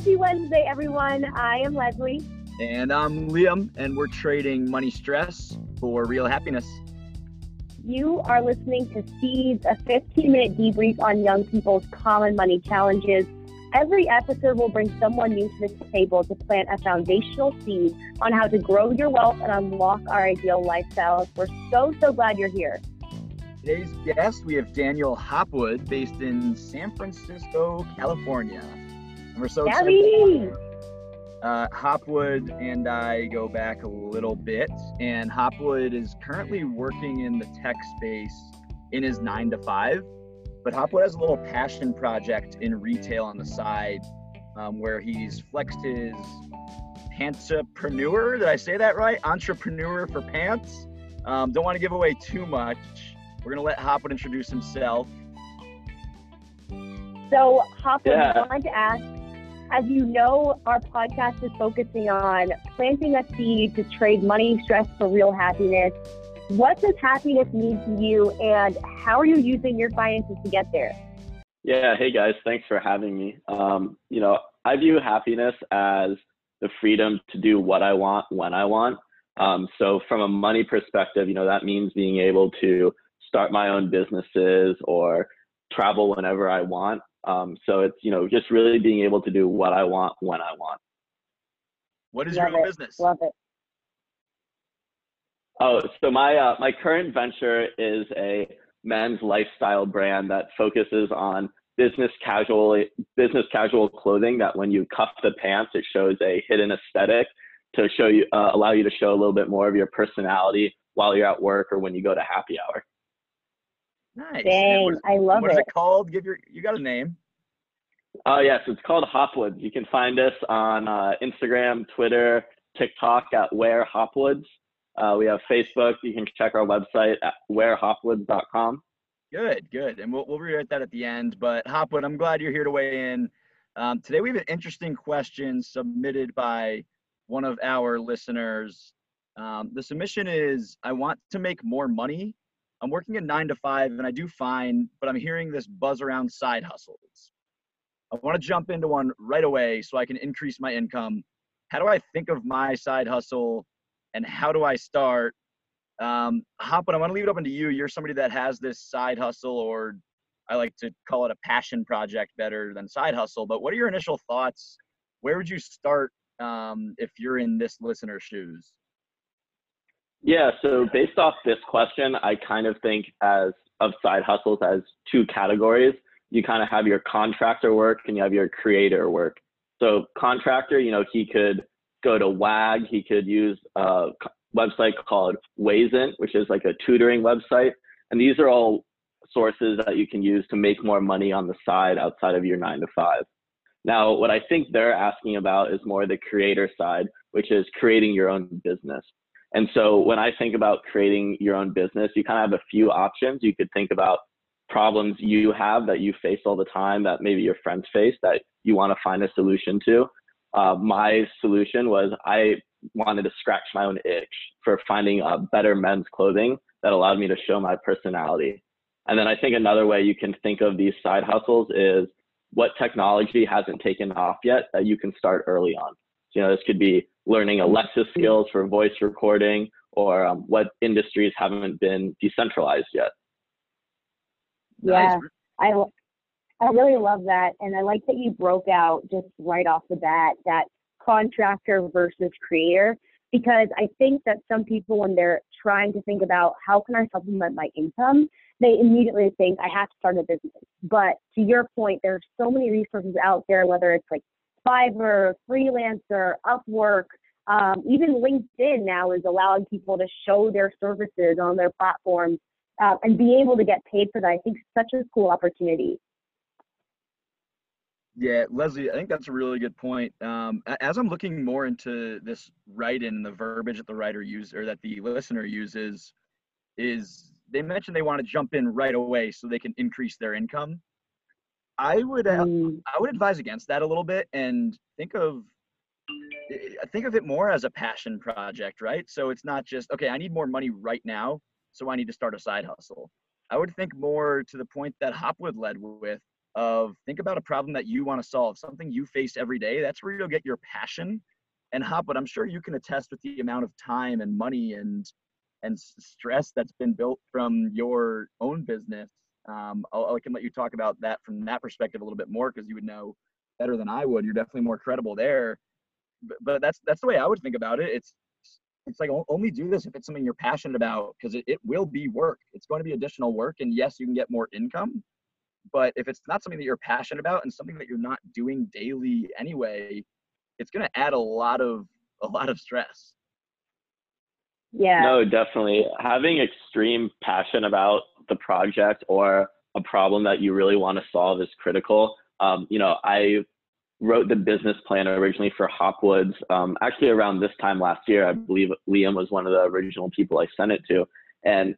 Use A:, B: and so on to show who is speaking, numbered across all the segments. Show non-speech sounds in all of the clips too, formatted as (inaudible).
A: Happy Wednesday, everyone. I am Leslie.
B: And I'm Liam, and we're trading money stress for real happiness.
A: You are listening to Seeds, a 15 minute debrief on young people's common money challenges. Every episode will bring someone new to the table to plant a foundational seed on how to grow your wealth and unlock our ideal lifestyles. We're so, so glad you're here.
B: Today's guest, we have Daniel Hopwood, based in San Francisco, California. And we're so excited. Uh, Hopwood and I go back a little bit, and Hopwood is currently working in the tech space in his nine to five. But Hopwood has a little passion project in retail on the side um, where he's flexed his pantsapreneur. Did I say that right? Entrepreneur for pants. Um, don't want to give away too much. We're gonna let Hopwood introduce himself.
A: So, Hopwood, yeah. I wanted to ask, as you know, our podcast is focusing on planting a seed to trade money stress for real happiness. What does happiness mean to you, and how are you using your finances to get there?
C: Yeah, hey guys, thanks for having me. Um, you know, I view happiness as the freedom to do what I want when I want. Um, so, from a money perspective, you know, that means being able to start my own businesses or travel whenever I want. Um, so it's you know just really being able to do what I want when I want.
B: What is Love your own business?
A: Love it.
C: Oh, so my uh, my current venture is a men's lifestyle brand that focuses on business casual business casual clothing. That when you cuff the pants, it shows a hidden aesthetic to show you uh, allow you to show a little bit more of your personality while you're at work or when you go to happy hour.
B: Nice.
A: Dang, I love
B: what
A: it.
B: What is it called? Give your you got a name.
C: Oh uh, yes, it's called Hopwoods. You can find us on uh, Instagram, Twitter, TikTok at Wear Hopwoods. Uh, we have Facebook. You can check our website at wearhopwoods.com.
B: Good, good, and we'll we'll rewrite that at the end. But Hopwood, I'm glad you're here to weigh in. Um, today we have an interesting question submitted by one of our listeners. Um, the submission is: I want to make more money I'm working a nine to five and I do fine, but I'm hearing this buzz around side hustles. I want to jump into one right away so I can increase my income. How do I think of my side hustle and how do I start? Um, Hop, I want to leave it open to you. You're somebody that has this side hustle, or I like to call it a passion project better than side hustle. But what are your initial thoughts? Where would you start um, if you're in this listener's shoes?
C: Yeah, so based off this question, I kind of think as of side hustles as two categories. You kind of have your contractor work and you have your creator work. So contractor, you know, he could go to WAG, he could use a website called Wyzant, which is like a tutoring website. And these are all sources that you can use to make more money on the side outside of your nine to five. Now, what I think they're asking about is more the creator side, which is creating your own business. And so when I think about creating your own business, you kind of have a few options. You could think about problems you have that you face all the time that maybe your friends face that you want to find a solution to. Uh, my solution was I wanted to scratch my own itch for finding uh, better men's clothing that allowed me to show my personality. And then I think another way you can think of these side hustles is what technology hasn't taken off yet that you can start early on. So, you know, this could be learning Alexa skills for voice recording or um, what industries haven't been decentralized yet.
A: Yeah, I, I really love that. And I like that you broke out just right off the bat that contractor versus creator, because I think that some people, when they're trying to think about how can I supplement my income, they immediately think I have to start a business. But to your point, there's so many resources out there, whether it's like Fiverr, Freelancer, Upwork, um, even LinkedIn now is allowing people to show their services on their platforms uh, and be able to get paid for that. I think such a cool opportunity.
B: Yeah, Leslie, I think that's a really good point. Um, as I'm looking more into this write in the verbiage that the writer uses or that the listener uses, is they mentioned they want to jump in right away so they can increase their income. I would uh, mm. I would advise against that a little bit and think of think of it more as a passion project, right? So it's not just okay, I need more money right now, so I need to start a side hustle. I would think more to the point that Hopwood led with. of think about a problem that you want to solve, something you face every day. That's where you'll get your passion and hop. But I'm sure you can attest with the amount of time and money and and stress that's been built from your own business. Um, I'll, I can let you talk about that from that perspective a little bit more because you would know better than I would. You're definitely more credible there. But, but that's that's the way I would think about it. It's it's like only do this if it's something you're passionate about because it, it will be work. It's going to be additional work, and yes, you can get more income. But if it's not something that you're passionate about and something that you're not doing daily anyway, it's going to add a lot of a lot of stress.
A: Yeah.
C: No, definitely. Having extreme passion about the project or a problem that you really want to solve is critical. Um, you know, I wrote the business plan originally for Hopwoods. Um, actually, around this time last year, I believe Liam was one of the original people I sent it to. And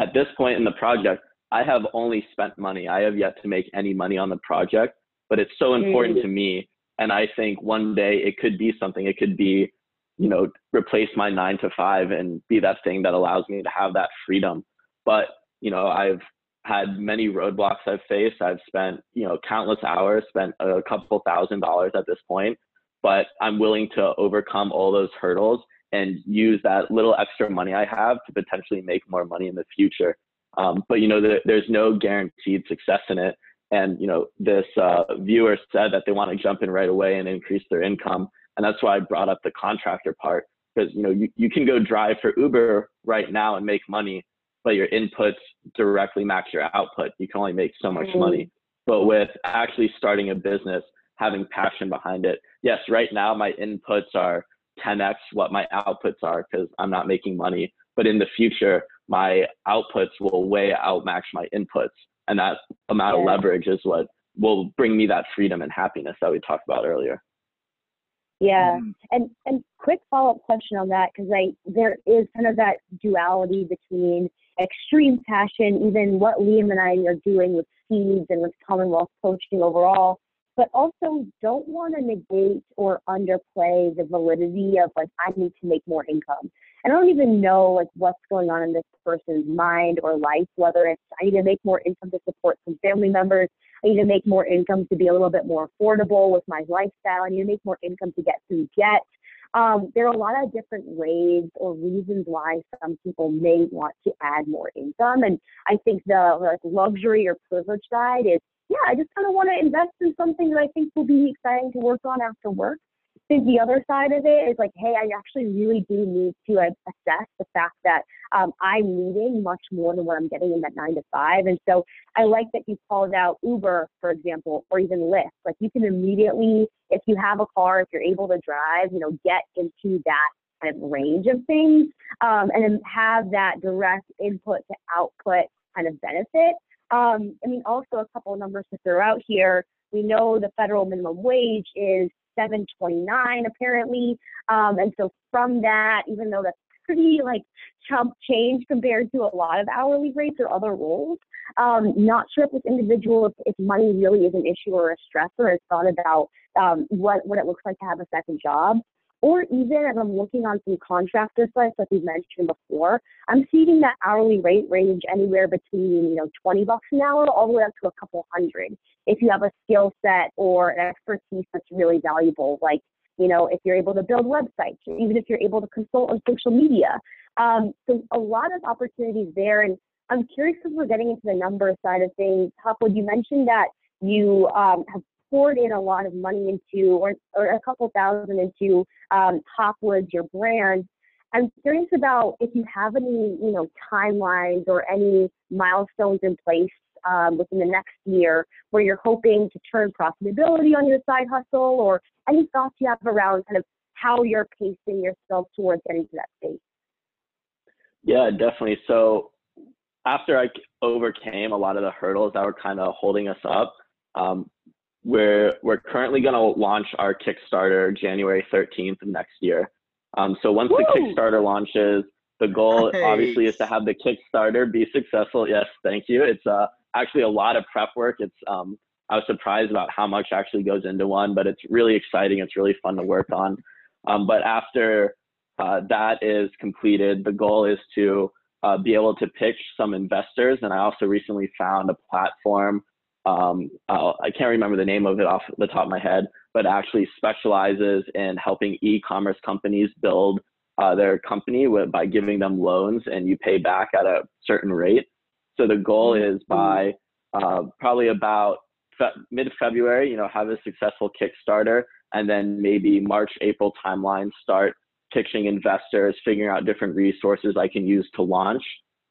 C: at this point in the project, I have only spent money. I have yet to make any money on the project, but it's so important to me. And I think one day it could be something. It could be, you know, replace my nine to five and be that thing that allows me to have that freedom. But, you know, I've had many roadblocks I've faced. I've spent, you know, countless hours, spent a couple thousand dollars at this point, but I'm willing to overcome all those hurdles and use that little extra money I have to potentially make more money in the future. Um, but you know, the, there's no guaranteed success in it. And you know, this uh, viewer said that they want to jump in right away and increase their income, and that's why I brought up the contractor part because you know you, you can go drive for Uber right now and make money, but your inputs directly match your output. You can only make so much mm-hmm. money. But with actually starting a business, having passion behind it, yes, right now my inputs are 10x what my outputs are because I'm not making money. But in the future, my outputs will way outmatch my inputs. And that amount yeah. of leverage is what will bring me that freedom and happiness that we talked about earlier.
A: Yeah, mm. and and quick follow up question on that because I there is kind of that duality between extreme passion, even what Liam and I are doing with seeds and with Commonwealth coaching overall, but also don't want to negate or underplay the validity of like I need to make more income. And I don't even know like what's going on in this person's mind or life, whether it's I need to make more income to support some family members, I need to make more income to be a little bit more affordable with my lifestyle, I need to make more income to get through debt. Um, there are a lot of different ways or reasons why some people may want to add more income. And I think the like luxury or privilege side is, yeah, I just kind of want to invest in something that I think will be exciting to work on after work think the other side of it is like, hey, I actually really do need to assess the fact that um, I'm needing much more than what I'm getting in that nine to five. And so I like that you called out Uber, for example, or even Lyft. Like you can immediately, if you have a car, if you're able to drive, you know, get into that kind of range of things um, and then have that direct input to output kind of benefit. Um, I mean, also a couple numbers to throw out here. We know the federal minimum wage is 729 apparently. Um, and so from that, even though that's pretty like chump change compared to a lot of hourly rates or other roles, um, not sure if this individual, if, if, money really is an issue or a stressor, has thought about um, what, what it looks like to have a second job or even as I'm looking on some contractor sites, like we mentioned before, I'm seeing that hourly rate range anywhere between, you know, 20 bucks an hour all the way up to a couple hundred. If you have a skill set or an expertise that's really valuable, like, you know, if you're able to build websites, even if you're able to consult on social media. Um, so a lot of opportunities there. And I'm curious if we're getting into the number side of things. Hopwood, you mentioned that you um, have poured in a lot of money into, or, or a couple thousand into um, Hopwoods, your brand. I'm curious about if you have any, you know, timelines or any milestones in place um, within the next year where you're hoping to turn profitability on your side hustle, or any thoughts you have around kind of how you're pacing yourself towards getting to that state.
C: Yeah, definitely. So after I overcame a lot of the hurdles that were kind of holding us up, um, we're we're currently going to launch our Kickstarter January 13th of next year. Um, so once Woo! the Kickstarter launches, the goal nice. obviously is to have the Kickstarter be successful. Yes, thank you. It's uh, actually a lot of prep work. It's um, I was surprised about how much actually goes into one, but it's really exciting. It's really fun to work on. Um, but after uh, that is completed, the goal is to uh, be able to pitch some investors. And I also recently found a platform Um, uh, I can't remember the name of it off the top of my head, but actually specializes in helping e-commerce companies build uh, their company with, by giving them loans and you pay back at a certain rate. So the goal is by uh, probably about fe- mid-February, you know, have a successful Kickstarter, and then maybe March, April timeline start pitching investors, figuring out different resources I can use to launch,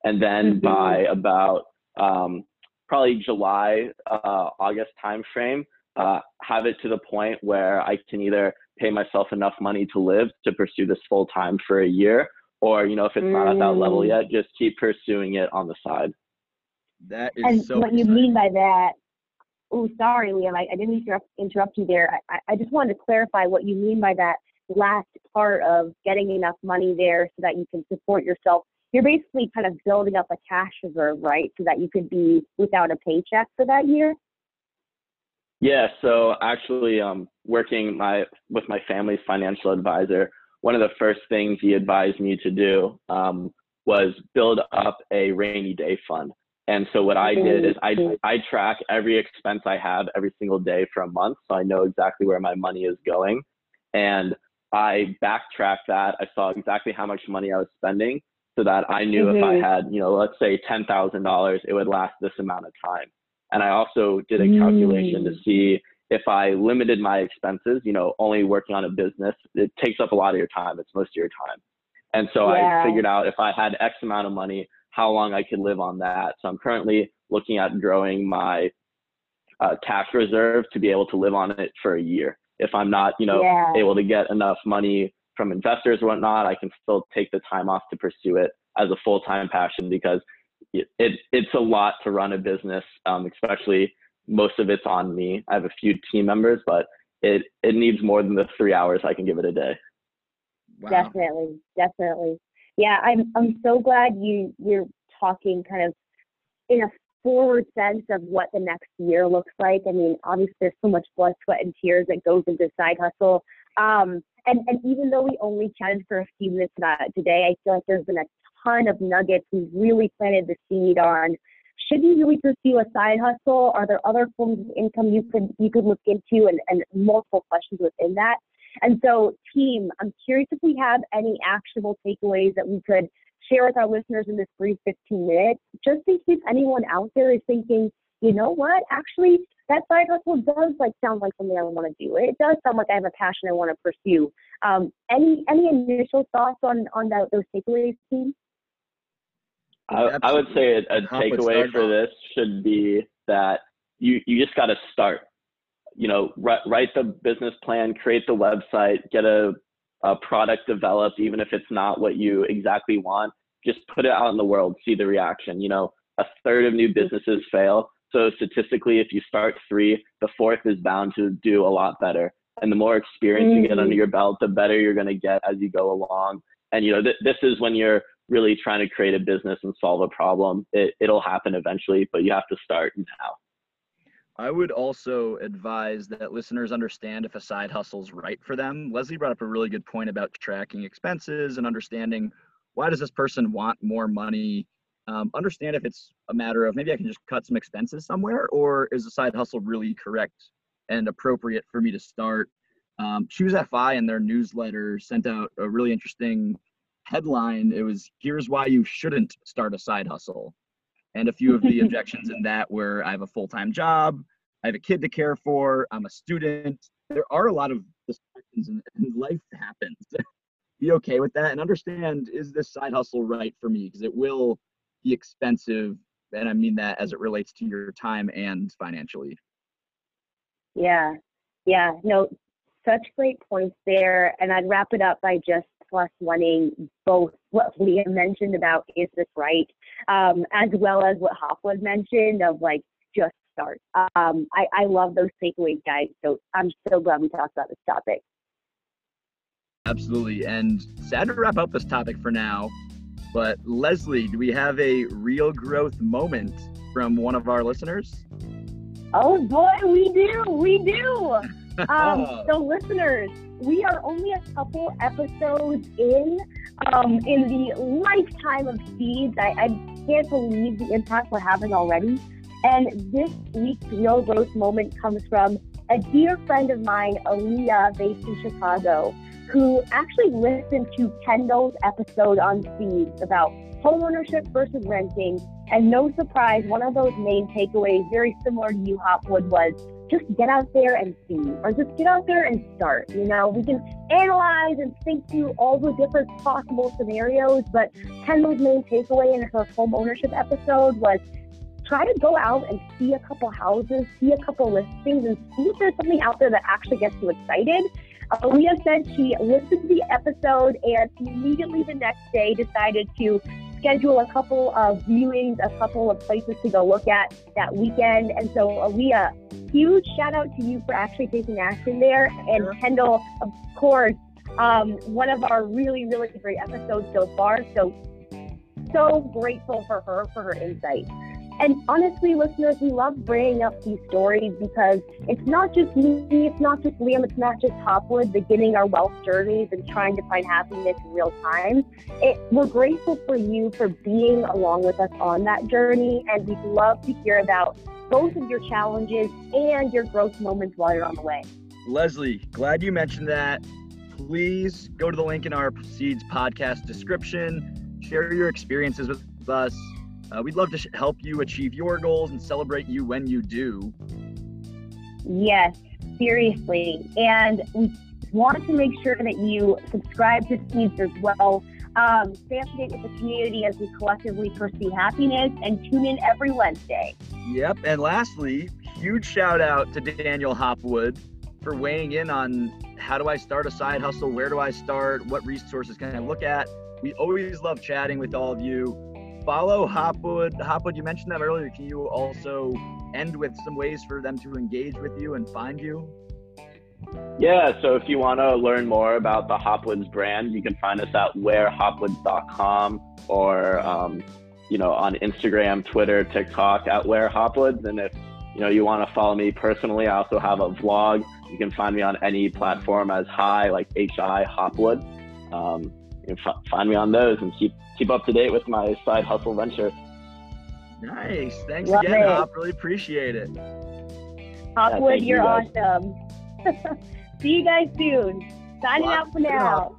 C: and then mm-hmm. by about um, probably July, uh, August timeframe, uh, have it to the point where I can either pay myself enough money to live to pursue this full time for a year, or you know, if it's not at that level mm. yet, just keep pursuing it on the side.
B: That is
A: and
B: so.
A: What exciting. you mean by that? Oh, sorry, Liam. I, I didn't interrupt, interrupt you there. I, I just wanted to clarify what you mean by that last part of getting enough money there so that you can support yourself. You're basically kind of building up a cash reserve, right? So that you could be without a paycheck for that year.
C: Yeah, so actually, um, working my with my family's financial advisor, one of the first things he advised me to do um, was build up a rainy day fund. And so what I did is I I track every expense I have every single day for a month, so I know exactly where my money is going, and I backtracked that. I saw exactly how much money I was spending, so that I knew mm-hmm. if I mm-hmm. had, you know, let's say ten thousand dollars, it would last this amount of time. And I also did a calculation mm. to see if I limited my expenses, you know, only working on a business, it takes up a lot of your time. It's most of your time. And so yeah. I figured out if I had X amount of money, how long I could live on that. So I'm currently looking at growing my uh, cash reserve to be able to live on it for a year. If I'm not, you know, yeah. able to get enough money from investors or whatnot, I can still take the time off to pursue it as a full time passion because it, it's a lot to run a business, um, especially most of it's on me. I have a few team members, but it it needs more than the three hours I can give it a day.
A: Wow. Definitely, definitely. Yeah, I'm I'm so glad you you're talking kind of in a forward sense of what the next year looks like. I mean, obviously there's so much blood, sweat, and tears that goes into side hustle. Um, and and even though we only chatted for a few minutes about it today, I feel like there's been a ton of nuggets. We've really planted the seed on should you really pursue a side hustle? Are there other forms of income you could you could look into and, and multiple questions within that? And so, team, I'm curious if we have any actionable takeaways that we could share with our listeners in this brief 15 minutes, just in case anyone out there is thinking, you know what, actually, that side hustle does like sound like something I want to do. It does sound like I have a passion I want to pursue. Um, any any initial thoughts on on that, those takeaways, team?
C: I, I would say a, a takeaway for this should be that you, you just got to start. You know, write, write the business plan, create the website, get a, a product developed, even if it's not what you exactly want. Just put it out in the world, see the reaction. You know, a third of new businesses fail. So statistically, if you start three, the fourth is bound to do a lot better. And the more experience mm-hmm. you get under mm. your belt, the better you're going to get as you go along. And you know, th- this is when you're really trying to create a business and solve a problem. It, it'll happen eventually, but you have to start now.
B: I would also advise that listeners understand if a side hustle is right for them. Leslie brought up a really good point about tracking expenses and understanding why does this person want more money. Um, understand if it's a matter of maybe I can just cut some expenses somewhere, or is a side hustle really correct and appropriate for me to start? Um, Choose FI and their newsletter sent out a really interesting headline, it was here's why you shouldn't start a side hustle. And a few of the (laughs) objections in that were I have a full time job, I have a kid to care for, I'm a student. There are a lot of distractions and, and life happens. (laughs) be okay with that and understand is this side hustle right for me? Because it will be expensive. And I mean that as it relates to your time and financially.
A: Yeah. Yeah. No, such great points there. And I'd wrap it up by just plus wanting both what Liam mentioned about is this right, um, as well as what Hopwood mentioned of like just start. Um, I, I love those takeaways, guys. So I'm so glad we talked about this topic.
B: Absolutely. And sad to wrap up this topic for now. But Leslie, do we have a real growth moment from one of our listeners?
A: Oh boy, we do. We do. (laughs) Um, so, listeners, we are only a couple episodes in um, in the lifetime of seeds. I, I can't believe the impact we're having already. And this week's real growth moment comes from a dear friend of mine, Aaliyah, based in Chicago, who actually listened to Kendall's episode on seeds about homeownership versus renting. And no surprise, one of those main takeaways, very similar to you, Hopwood, was just get out there and see, or just get out there and start. You know, we can analyze and think through all the different possible scenarios, but Kendall's main takeaway in her home ownership episode was try to go out and see a couple houses, see a couple listings, and see if there's something out there that actually gets you excited. Aaliyah said she listened to the episode and immediately the next day decided to schedule a couple of viewings, a couple of places to go look at that weekend. And so, Aaliyah, huge shout out to you for actually taking action there. And sure. Kendall, of course, um, one of our really, really great episodes so far. So, so grateful for her for her insight. And honestly, listeners, we love bringing up these stories because it's not just me, it's not just Liam, it's not just Hopwood beginning our wealth journeys and trying to find happiness in real time. It, we're grateful for you for being along with us on that journey, and we'd love to hear about both of your challenges and your growth moments while you're on the way.
B: Leslie, glad you mentioned that. Please go to the link in our Seeds podcast description, share your experiences with us uh, we'd love to sh- help you achieve your goals and celebrate you when you do.
A: Yes, seriously. And we want to make sure that you subscribe to Seeds as well. Um, stay up to date with the community as we collectively pursue happiness and tune in every Wednesday.
B: Yep. And lastly, huge shout out to Daniel Hopwood for weighing in on how do I start a side hustle? Where do I start? What resources can I look at? We always love chatting with all of you follow Hopwood. Hopwood, you mentioned that earlier. Can you also end with some ways for them to engage with you and find you?
C: Yeah, so if you want to learn more about the Hopwoods brand, you can find us at wearhopwoods.com or, um, you know, on Instagram, Twitter, TikTok at wearhopwoods. And if, you know, you want to follow me personally, I also have a vlog. You can find me on any platform as Hi, like H-I Hopwood. Um, you can f- find me on those and keep keep up to date with my side hustle venture.
B: Nice. Thanks Love again, it. Hop. Really appreciate it.
A: Hopwood, yeah, you're you awesome. (laughs) See you guys soon. Signing out for now.